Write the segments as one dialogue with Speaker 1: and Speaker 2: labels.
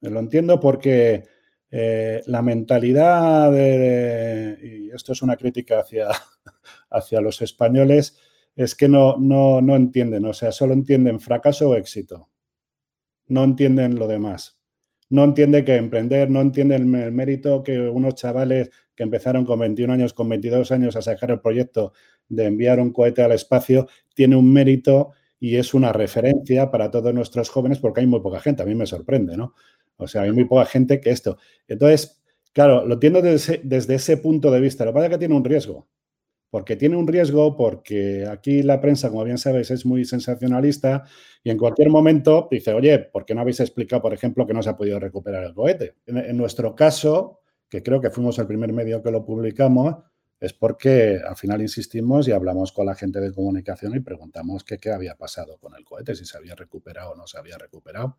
Speaker 1: Lo entiendo porque eh, la mentalidad de, y esto es una crítica hacia, hacia los españoles, es que no, no, no entienden, o sea, solo entienden fracaso o éxito. No entienden lo demás. No entiende que emprender, no entienden el mérito que unos chavales que empezaron con 21 años, con 22 años a sacar el proyecto de enviar un cohete al espacio, tiene un mérito y es una referencia para todos nuestros jóvenes porque hay muy poca gente, a mí me sorprende, ¿no? O sea, hay muy poca gente que esto. Entonces, claro, lo entiendo desde, ese punto de vista. Lo que pasa es que tiene un riesgo. Porque tiene un riesgo, porque aquí la prensa, como bien sabéis, es muy sensacionalista y en cualquier momento dice, oye, ¿por qué no habéis explicado, por ejemplo, que no se ha podido recuperar el cohete? En, en nuestro caso, que creo que fuimos el primer medio que lo publicamos, es porque al final insistimos y hablamos con la gente de comunicación y preguntamos qué había pasado con el cohete, si se había recuperado o no se había recuperado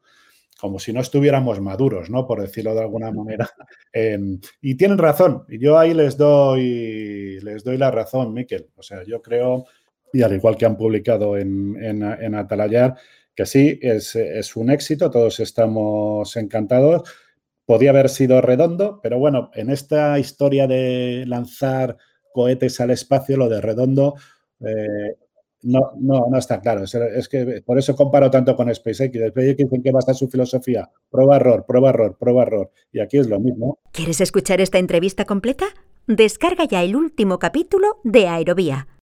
Speaker 1: como si no estuviéramos maduros, ¿no? Por decirlo de alguna manera. Em, y tienen razón, y yo ahí les doy, les doy la razón, Miquel. O sea, yo creo, y al igual que han publicado en, en, Atalayar, que sí, es, es, un éxito, todos estamos encantados. Podía haber sido redondo, pero bueno, en esta historia de lanzar cohetes al espacio, lo de redondo, eh, no, no, no está claro. Es, que por eso comparo tanto con SpaceX. SpaceX dicen que va a estar su filosofía. Prueba error, prueba error, prueba error. Y aquí es lo mismo.
Speaker 2: ¿Quieres escuchar esta entrevista completa? Descarga ya el último capítulo de Aerovía